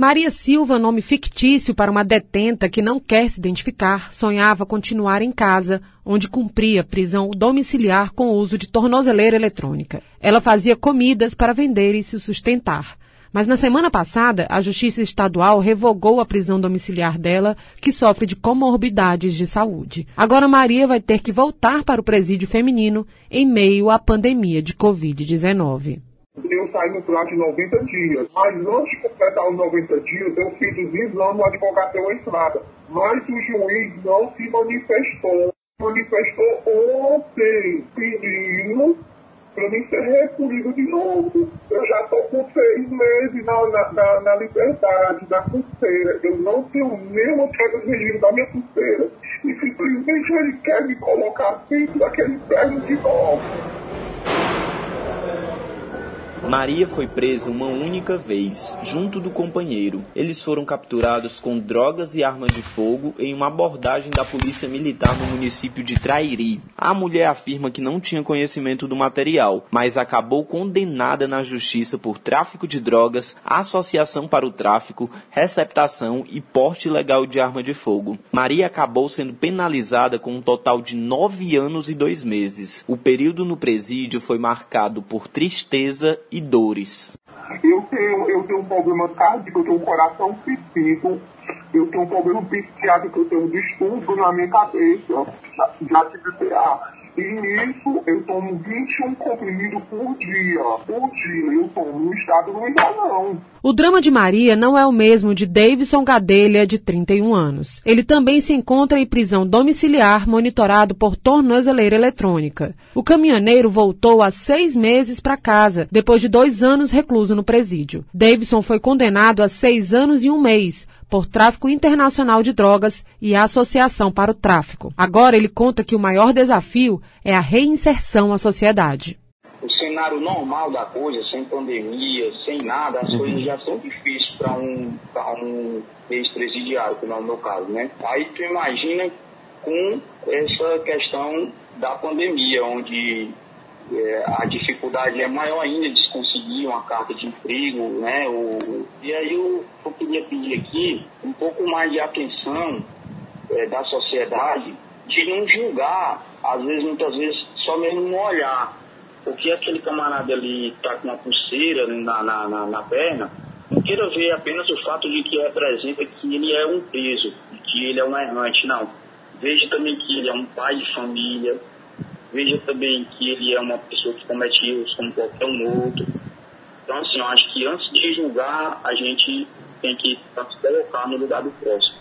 Maria Silva, nome fictício para uma detenta que não quer se identificar, sonhava continuar em casa, onde cumpria prisão domiciliar com o uso de tornozeleira eletrônica. Ela fazia comidas para vender e se sustentar. Mas na semana passada, a Justiça Estadual revogou a prisão domiciliar dela, que sofre de comorbidades de saúde. Agora Maria vai ter que voltar para o presídio feminino em meio à pandemia de Covid-19. Eu saí no prazo de 90 dias, mas antes de completar os 90 dias, eu fiz os exames, o advogado deu entrada. Mas o juiz não se manifestou. Manifestou ontem, pedindo para mim ser recolhido de novo. Eu já estou com seis meses na, na, na, na, liberdade, na pulseira. Eu não tenho nenhuma queda de regime da minha pulseira. E simplesmente ele quer me colocar dentro daquele inferno de novo. Maria foi presa uma única vez, junto do companheiro. Eles foram capturados com drogas e armas de fogo em uma abordagem da Polícia Militar no município de Trairi. A mulher afirma que não tinha conhecimento do material, mas acabou condenada na justiça por tráfico de drogas, associação para o tráfico, receptação e porte ilegal de arma de fogo. Maria acabou sendo penalizada com um total de nove anos e dois meses. O período no presídio foi marcado por tristeza e dores. Eu tenho, eu tenho um problema cardíaco, eu tenho um coração psico, eu tenho um problema psiquiátrico, eu tenho um distúrbio na minha cabeça, já tive PA. E nisso eu tomo 21 comprimidos por dia. Por dia eu tomo no estado não está não. O drama de Maria não é o mesmo de Davidson Gadelha, de 31 anos. Ele também se encontra em prisão domiciliar, monitorado por tornozeleira eletrônica. O caminhoneiro voltou há seis meses para casa, depois de dois anos recluso no presídio. Davidson foi condenado a seis anos e um mês por tráfico internacional de drogas e associação para o tráfico. Agora ele conta que o maior desafio é a reinserção à sociedade. O cenário normal da coisa, sem pandemia, sem nada, as uhum. coisas já são difíceis para um, um ex-presidiário, como é o meu caso, né? Aí tu imagina com essa questão da pandemia, onde é, a dificuldade é maior ainda de se conseguir uma carta de emprego, né? O, e aí eu, eu queria pedir aqui um pouco mais de atenção é, da sociedade de não julgar, às vezes, muitas vezes, só mesmo no olhar. Porque aquele camarada ali está com uma pulseira na, na, na, na perna, não queira ver apenas o fato de que representa que ele é um peso, que ele é um errante, não. Veja também que ele é um pai de família, Veja também que ele é uma pessoa que comete erros como qualquer um outro. Então, assim, eu acho que antes de julgar, a gente tem que se colocar no lugar do próximo.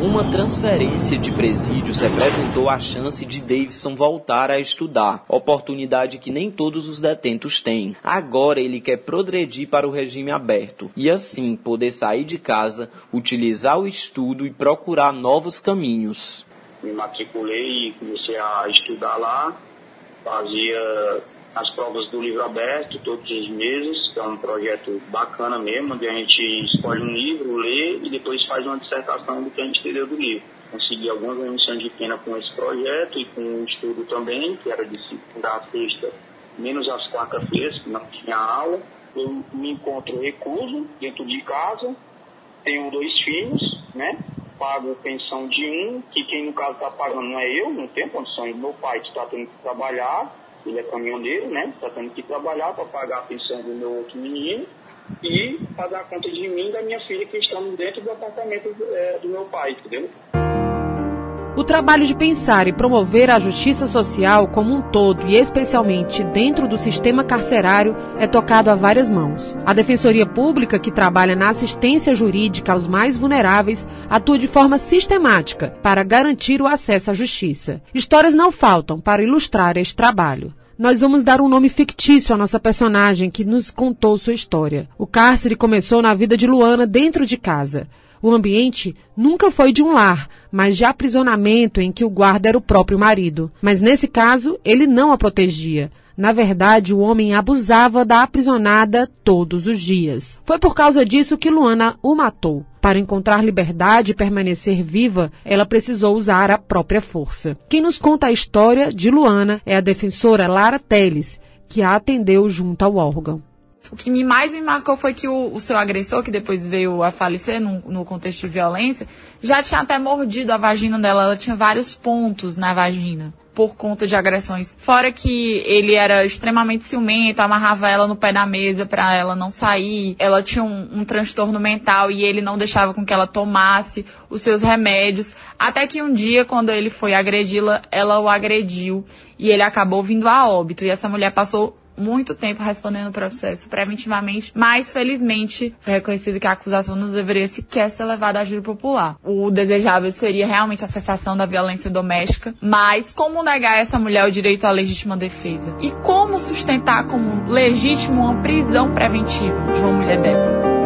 Uma transferência de presídios representou a chance de Davidson voltar a estudar, oportunidade que nem todos os detentos têm. Agora ele quer progredir para o regime aberto e assim poder sair de casa, utilizar o estudo e procurar novos caminhos me matriculei e comecei a estudar lá. Fazia as provas do livro aberto todos os meses, que é um projeto bacana mesmo, onde a gente escolhe um livro, lê e depois faz uma dissertação do que a gente entendeu do livro. Consegui algumas emissões de pena com esse projeto e com o estudo também, que era de segunda a sexta, menos as quarta-feiras, que não tinha aula. Eu me encontro recluso dentro de casa, tenho dois filhos, né? pago pensão de um, que quem no caso está pagando não é eu, não tem condição. Meu pai está tendo que trabalhar, ele é caminhoneiro, né? Está tendo que trabalhar para pagar a pensão do meu outro menino e pagar conta de mim e da minha filha que estão dentro do apartamento é, do meu pai, entendeu? O trabalho de pensar e promover a justiça social como um todo e especialmente dentro do sistema carcerário é tocado a várias mãos. A Defensoria Pública, que trabalha na assistência jurídica aos mais vulneráveis, atua de forma sistemática para garantir o acesso à justiça. Histórias não faltam para ilustrar este trabalho nós vamos dar um nome fictício à nossa personagem que nos contou sua história. O cárcere começou na vida de Luana dentro de casa. O ambiente nunca foi de um lar, mas de aprisionamento em que o guarda era o próprio marido. Mas nesse caso, ele não a protegia. Na verdade, o homem abusava da aprisionada todos os dias. Foi por causa disso que Luana o matou. Para encontrar liberdade e permanecer viva, ela precisou usar a própria força. Quem nos conta a história de Luana é a defensora Lara Teles, que a atendeu junto ao órgão. O que me mais me marcou foi que o, o seu agressor, que depois veio a falecer no, no, contexto de violência, já tinha até mordido a vagina dela. Ela tinha vários pontos na vagina por conta de agressões. Fora que ele era extremamente ciumento, amarrava ela no pé da mesa para ela não sair. Ela tinha um, um, transtorno mental e ele não deixava com que ela tomasse os seus remédios. Até que um dia, quando ele foi agredi-la, ela o agrediu e ele acabou vindo a óbito. E essa mulher passou muito tempo respondendo o processo preventivamente, mas felizmente é reconhecido que a acusação não deveria sequer ser levada a júri popular. O desejável seria realmente a cessação da violência doméstica, mas como negar a essa mulher o direito à legítima defesa? E como sustentar como legítimo uma prisão preventiva de uma mulher dessas?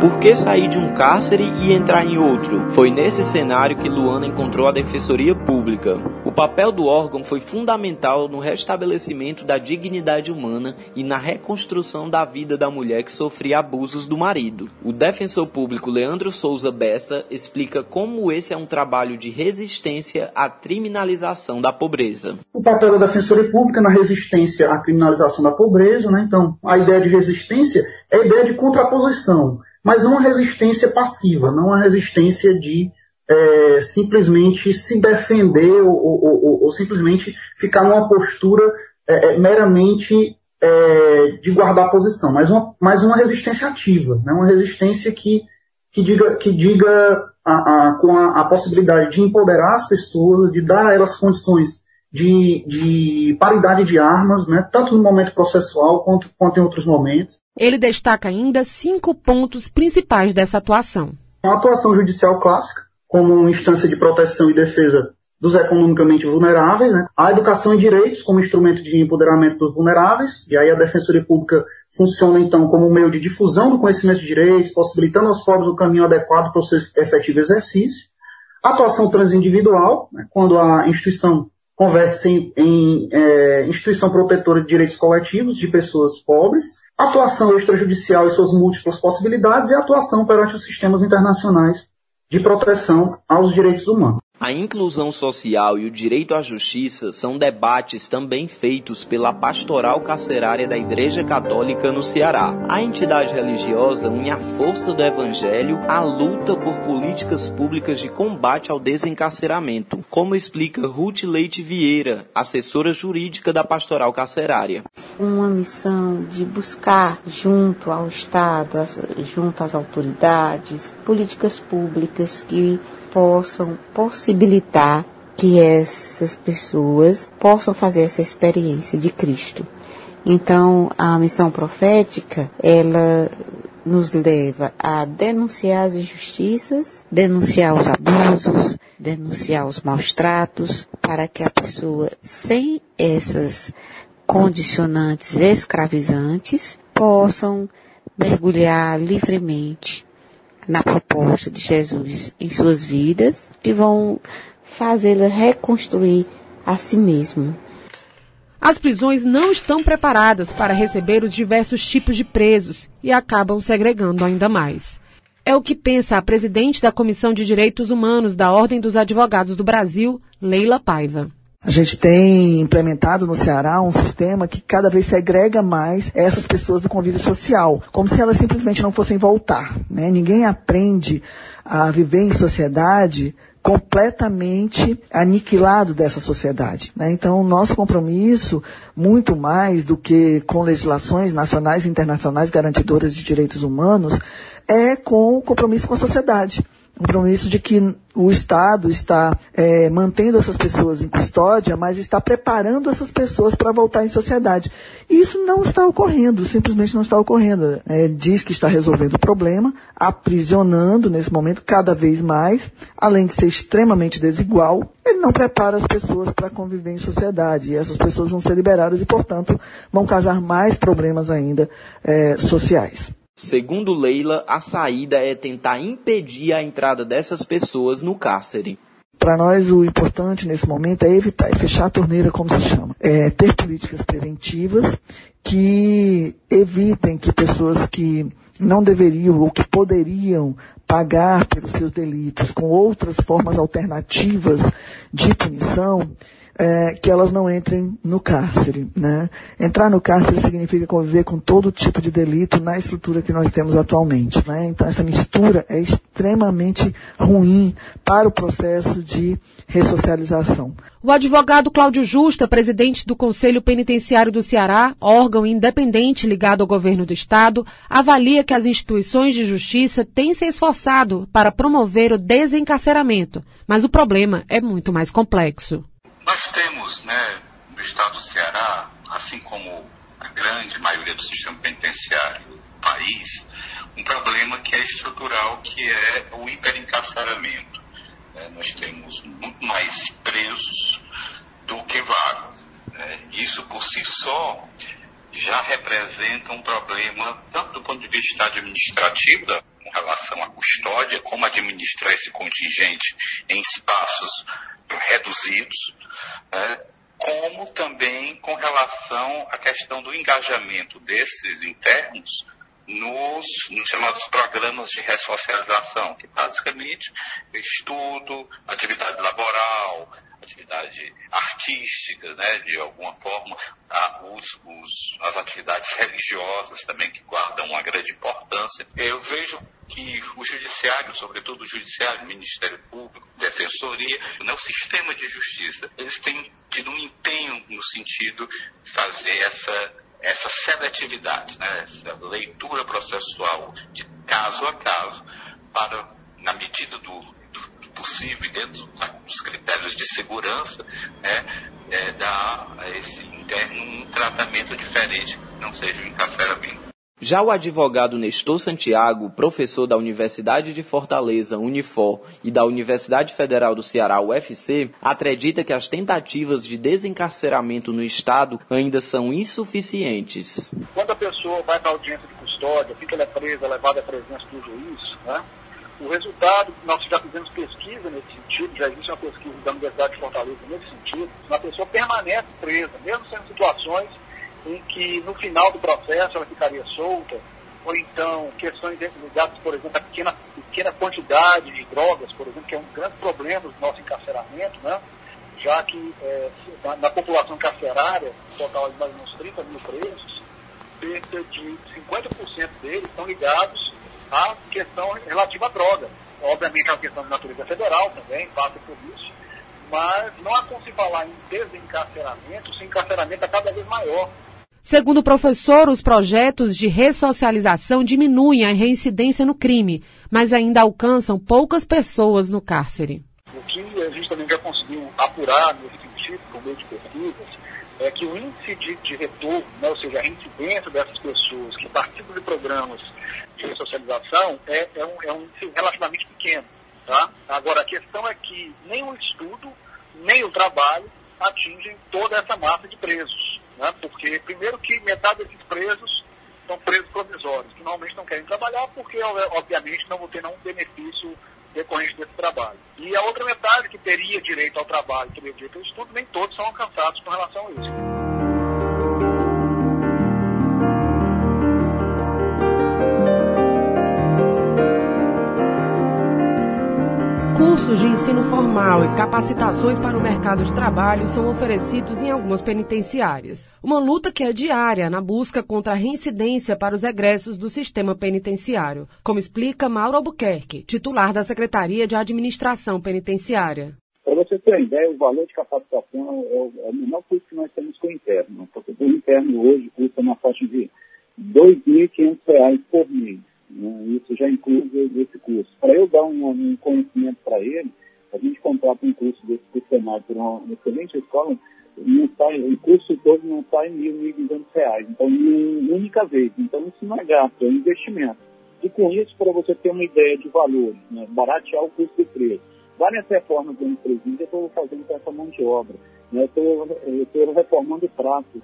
Por que sair de um cárcere e entrar em outro? Foi nesse cenário que Luana encontrou a Defensoria Pública. O papel do órgão foi fundamental no restabelecimento da dignidade humana e na reconstrução da vida da mulher que sofria abusos do marido. O defensor público Leandro Souza Bessa explica como esse é um trabalho de resistência à criminalização da pobreza. O papel da Defensoria Pública na resistência à criminalização da pobreza, né? Então, a ideia de resistência é a ideia de contraposição mas não uma resistência passiva, não uma resistência de é, simplesmente se defender ou, ou, ou, ou, simplesmente ficar numa postura é, é, meramente é, de guardar posição, mas uma, mas uma resistência ativa, né? uma resistência que, que diga, que diga a, a, com a, a possibilidade de empoderar as pessoas, de dar a elas condições de, de paridade de armas, né, tanto no momento processual quanto, quanto em outros momentos. Ele destaca ainda cinco pontos principais dessa atuação. A atuação judicial clássica, como instância de proteção e defesa dos economicamente vulneráveis, né? a educação e direitos como instrumento de empoderamento dos vulneráveis, e aí a Defensoria Pública funciona então como um meio de difusão do conhecimento de direitos, possibilitando aos pobres o caminho adequado para o seu efetivo exercício. Atuação transindividual, né? quando a instituição converte-se em, em é, instituição protetora de direitos coletivos de pessoas pobres, atuação extrajudicial e suas múltiplas possibilidades e atuação perante os sistemas internacionais de proteção aos direitos humanos. A inclusão social e o direito à justiça são debates também feitos pela Pastoral Carcerária da Igreja Católica no Ceará. A entidade religiosa une a força do Evangelho à luta por políticas públicas de combate ao desencarceramento, como explica Ruth Leite Vieira, assessora jurídica da Pastoral Carcerária. Uma missão de buscar, junto ao Estado, junto às autoridades, políticas públicas que possam possibilitar que essas pessoas possam fazer essa experiência de Cristo. Então, a missão profética, ela nos leva a denunciar as injustiças, denunciar os abusos, denunciar os maus tratos, para que a pessoa, sem essas condicionantes escravizantes, possam mergulhar livremente na proposta de Jesus em suas vidas e vão fazê-la reconstruir a si mesmo. As prisões não estão preparadas para receber os diversos tipos de presos e acabam segregando ainda mais. É o que pensa a presidente da Comissão de Direitos Humanos da Ordem dos Advogados do Brasil, Leila Paiva. A gente tem implementado no Ceará um sistema que cada vez segrega mais essas pessoas do convívio social, como se elas simplesmente não fossem voltar. Né? Ninguém aprende a viver em sociedade completamente aniquilado dessa sociedade. Né? Então, nosso compromisso, muito mais do que com legislações nacionais e internacionais garantidoras de direitos humanos, é com o compromisso com a sociedade compromisso de que o Estado está é, mantendo essas pessoas em custódia, mas está preparando essas pessoas para voltar em sociedade. E isso não está ocorrendo, simplesmente não está ocorrendo. É, diz que está resolvendo o problema, aprisionando nesse momento cada vez mais, além de ser extremamente desigual, ele não prepara as pessoas para conviver em sociedade. E essas pessoas vão ser liberadas e, portanto, vão causar mais problemas ainda é, sociais. Segundo Leila, a saída é tentar impedir a entrada dessas pessoas no cárcere. Para nós, o importante nesse momento é evitar, é fechar a torneira, como se chama. É ter políticas preventivas que evitem que pessoas que não deveriam ou que poderiam pagar pelos seus delitos com outras formas alternativas de punição, é, que elas não entrem no cárcere. Né? Entrar no cárcere significa conviver com todo tipo de delito na estrutura que nós temos atualmente. Né? Então essa mistura é extremamente ruim para o processo de ressocialização. O advogado Cláudio Justa, presidente do Conselho Penitenciário do Ceará, órgão independente ligado ao governo do estado, avalia que as instituições de justiça têm se esforçado para promover o desencarceramento, mas o problema é muito mais complexo. Temos, né, no estado do Ceará, assim como a grande maioria do sistema penitenciário do país, um problema que é estrutural, que é o hiperencarceramento. É, nós temos muito mais presos do que vagos. Né? Isso por si só já representa um problema, tanto do ponto de vista administrativo, com relação à custódia, como administrar esse contingente em espaços reduzidos, né, como também com relação à questão do engajamento desses internos nos, nos, chamados programas de ressocialização, que basicamente estudo, atividade laboral, atividade artística, né, de alguma forma, a, os, os, as atividades religiosas também que guardam uma grande importância. Eu vejo que o judiciário, sobretudo o judiciário, Ministério Público, Defensoria, né, o sistema de justiça, eles têm tido um empenho no sentido de fazer essa, essa seletividade, né, essa leitura processual de caso a caso, para, na medida do, possível e dentro dos critérios de segurança, né, é, dar a esse interno um tratamento diferente, não seja o encarceramento. Já o advogado Nestor Santiago, professor da Universidade de Fortaleza, Unifor, e da Universidade Federal do Ceará, UFC, acredita que as tentativas de desencarceramento no Estado ainda são insuficientes. Quando a pessoa vai para a audiência de custódia, fica ela presa, levada à presença do juiz, né? O resultado, nós já fizemos pesquisa nesse sentido, já existe uma pesquisa da Universidade de Fortaleza nesse sentido, uma pessoa permanece presa, mesmo sendo situações em que no final do processo ela ficaria solta, ou então questões ligadas, por exemplo, a pequena, pequena quantidade de drogas, por exemplo, que é um grande problema do nosso encarceramento, né? já que é, na, na, população carcerária, total de mais menos 30 mil presos, cerca de 50% deles estão ligados a questão relativa à droga. Obviamente é uma questão de natureza federal também, passa por isso, mas não há como se falar em desencarceramento se o encarceramento é cada vez maior. Segundo o professor, os projetos de ressocialização diminuem a reincidência no crime, mas ainda alcançam poucas pessoas no cárcere. O que a gente também já conseguiu apurar nesse sentido, por meio de pesquisas, é que o índice de, de retorno, né, ou seja, a reincidência dessas pessoas que participam de programas de ressocialização é, é, um, é um índice relativamente pequeno. Tá? Agora, a questão é que nem o estudo, nem o trabalho atingem toda essa massa de presos. Né? Porque, primeiro, que metade desses presos são presos provisórios, que normalmente não querem trabalhar porque, obviamente, não vão ter nenhum benefício decorrente desse trabalho. E a outra metade que teria direito ao trabalho, teria direito ao estudo, nem todos são alcançados com relação ensino formal e capacitações para o mercado de trabalho são oferecidos em algumas penitenciárias. Uma luta que é diária na busca contra a reincidência para os egressos do sistema penitenciário, como explica Mauro Albuquerque, titular da Secretaria de Administração Penitenciária. Para você ter uma ideia, o valor de capacitação é o, é o menor custo que nós temos com o interno, porque o interno hoje custa uma faixa de R$ 2.500 por mês. Né? Isso já inclui esse curso. Para eu dar um, um conhecimento para ele, a gente contrata um curso desse funcionário por uma excelente escola, o curso todo não sai em mil, mil duzentos reais. Então, uma única vez. Então, isso não é gasto, é um investimento. E com isso, para você ter uma ideia de valor, né, baratear o custo de preço. Várias reformas do presídio eu estou fazendo com essa mão de obra. Né, eu estou reformando pratos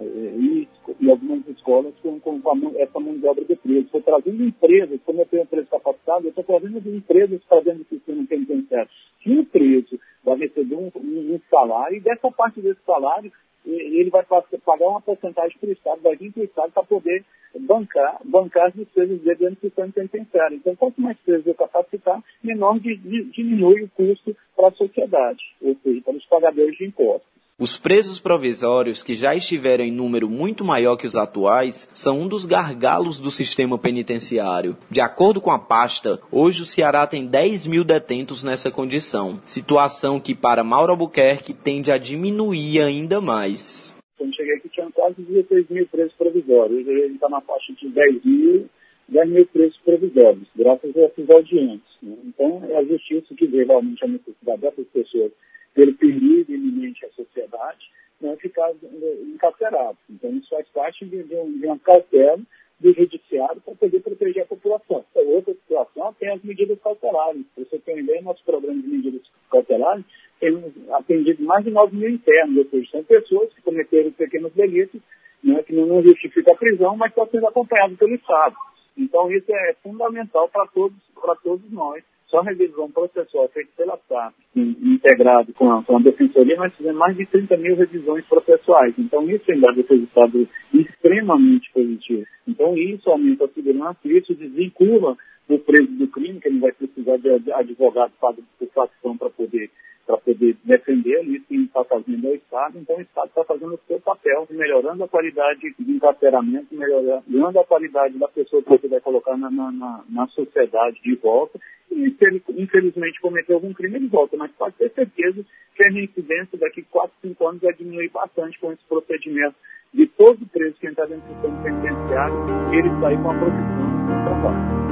e, e algumas escolas com, com a, essa mão de obra de preço. Estou trazendo empresas, como eu tenho preço capacitado, eu estou trazendo empresas para dentro do sistema penitenciário. Se o preso vai receber um, um, salário, e dessa parte desse salário, ele vai pagar uma porcentagem para o Estado, vai vir para o Estado para poder bancar, bancar as despesas dele dentro do sistema penitenciário. Então, quanto mais presos eu capacitar, menor diminui o custo para a sociedade, ou seja, para os pagadores de impostos. Os presos provisórios, que já estiveram em número muito maior que os atuais, são um dos gargalos do sistema penitenciário. De acordo com a pasta, hoje o Ceará tem 10 mil detentos nessa condição, situação que para Mauro Albuquerque tende a diminuir ainda mais. Quando cheguei aqui tinha quase 16 mil presos provisórios, ele está na faixa de 10 mil, 10 mil presos provisórios, graças a esses audientes. Né? Então é a justiça que vê realmente a necessidade dessas pessoas pelo perigo iminente à sociedade, não ficar encarcerado. Então, isso faz parte de, de, um, de uma cautela do judiciário para poder proteger a população. A outra situação tem as medidas cautelares. Para você ter ideia, nosso programa de medidas cautelares tem atendido mais de 9 mil internos, ou seja, são pessoas que cometeram pequenos delitos, né, que não justifica a prisão, mas estão sendo acompanhados pelo Estado. Então, isso é fundamental para todos, para todos nós só revisão processual feita pela SAP, integrado com a, com a Defensoria, nós fizemos mais de 30 mil revisões processuais. Então, isso ainda um resultado extremamente positivo. Então, isso aumenta a segurança, isso desvincula o preso do crime, que ele vai precisar de advogado pago por facção para poder para poder defender isso que está fazendo é o Estado. Então, o Estado está fazendo o seu papel, melhorando a qualidade de encarceramento, melhorando a qualidade da pessoa que você vai colocar na, na, na sociedade de volta. E se ele, infelizmente, cometeu algum crime, ele volta. Mas pode ter certeza que a reincidência daqui 4, 5 anos vai diminuir bastante com esse procedimento de todo preso que entrar dentro do sistema penitenciário, ele sair com a profissão do trabalho.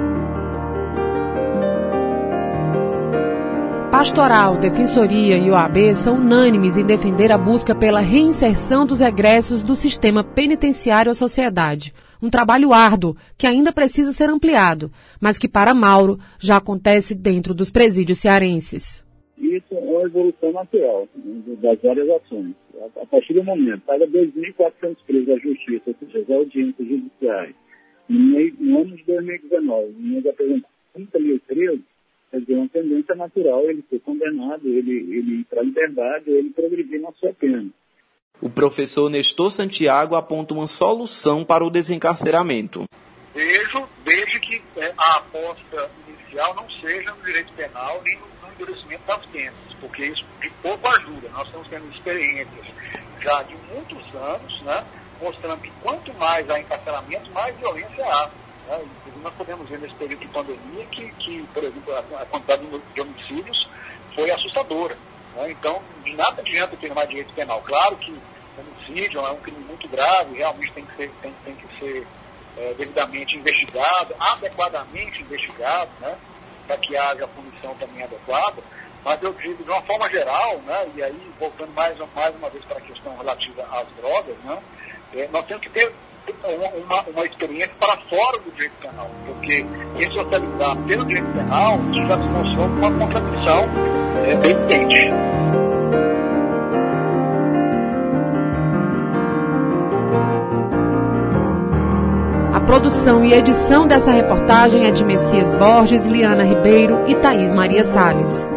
Pastoral, Defensoria e OAB são unânimes em defender a busca pela reinserção dos egressos do sistema penitenciário à sociedade. Um trabalho árduo que ainda precisa ser ampliado, mas que para Mauro já acontece dentro dos presídios cearenses. Isso é uma evolução natural né, das várias ações. A partir do momento, cada 2.400 presos da Justiça, ou seja, as audiências judiciais, no ano de 2019, nós apresentamos 30 mil presos, quer dizer, uma tendência natural ele ser condenado, ele, ele ir para a liberdade, ele progredir na sua pena. O professor Nestor Santiago aponta uma solução para o desencarceramento. Vejo, desde que é, a aposta inicial não seja no direito penal nem no, no endurecimento das penas, porque isso de pouco ajuda. Nós estamos tendo experiências já de muitos anos, né, mostrando que quanto mais há encarceramento, mais violência há. Né? Nós podemos ver nesse período de pandemia que, que por exemplo, a, quantidade de homicídios foi assustadora. Né? Então, de nada adianta ter mais direito penal. Claro que homicídio é um crime muito grave, realmente tem que ser, tem, tem que ser é, devidamente investigado, adequadamente investigado, né? para que haja punição também adequada. Mas eu digo, de uma forma geral, né? e aí voltando mais, mais uma vez para a questão relativa às drogas, né? É, nós temos que ter uma, uma experiência para fora do direito penal, porque ressocializar pelo direito penal já se mostrou uma contradição é, bem evidente. A produção e edição dessa reportagem é de Messias Borges, Liana Ribeiro e Thaís Maria Salles.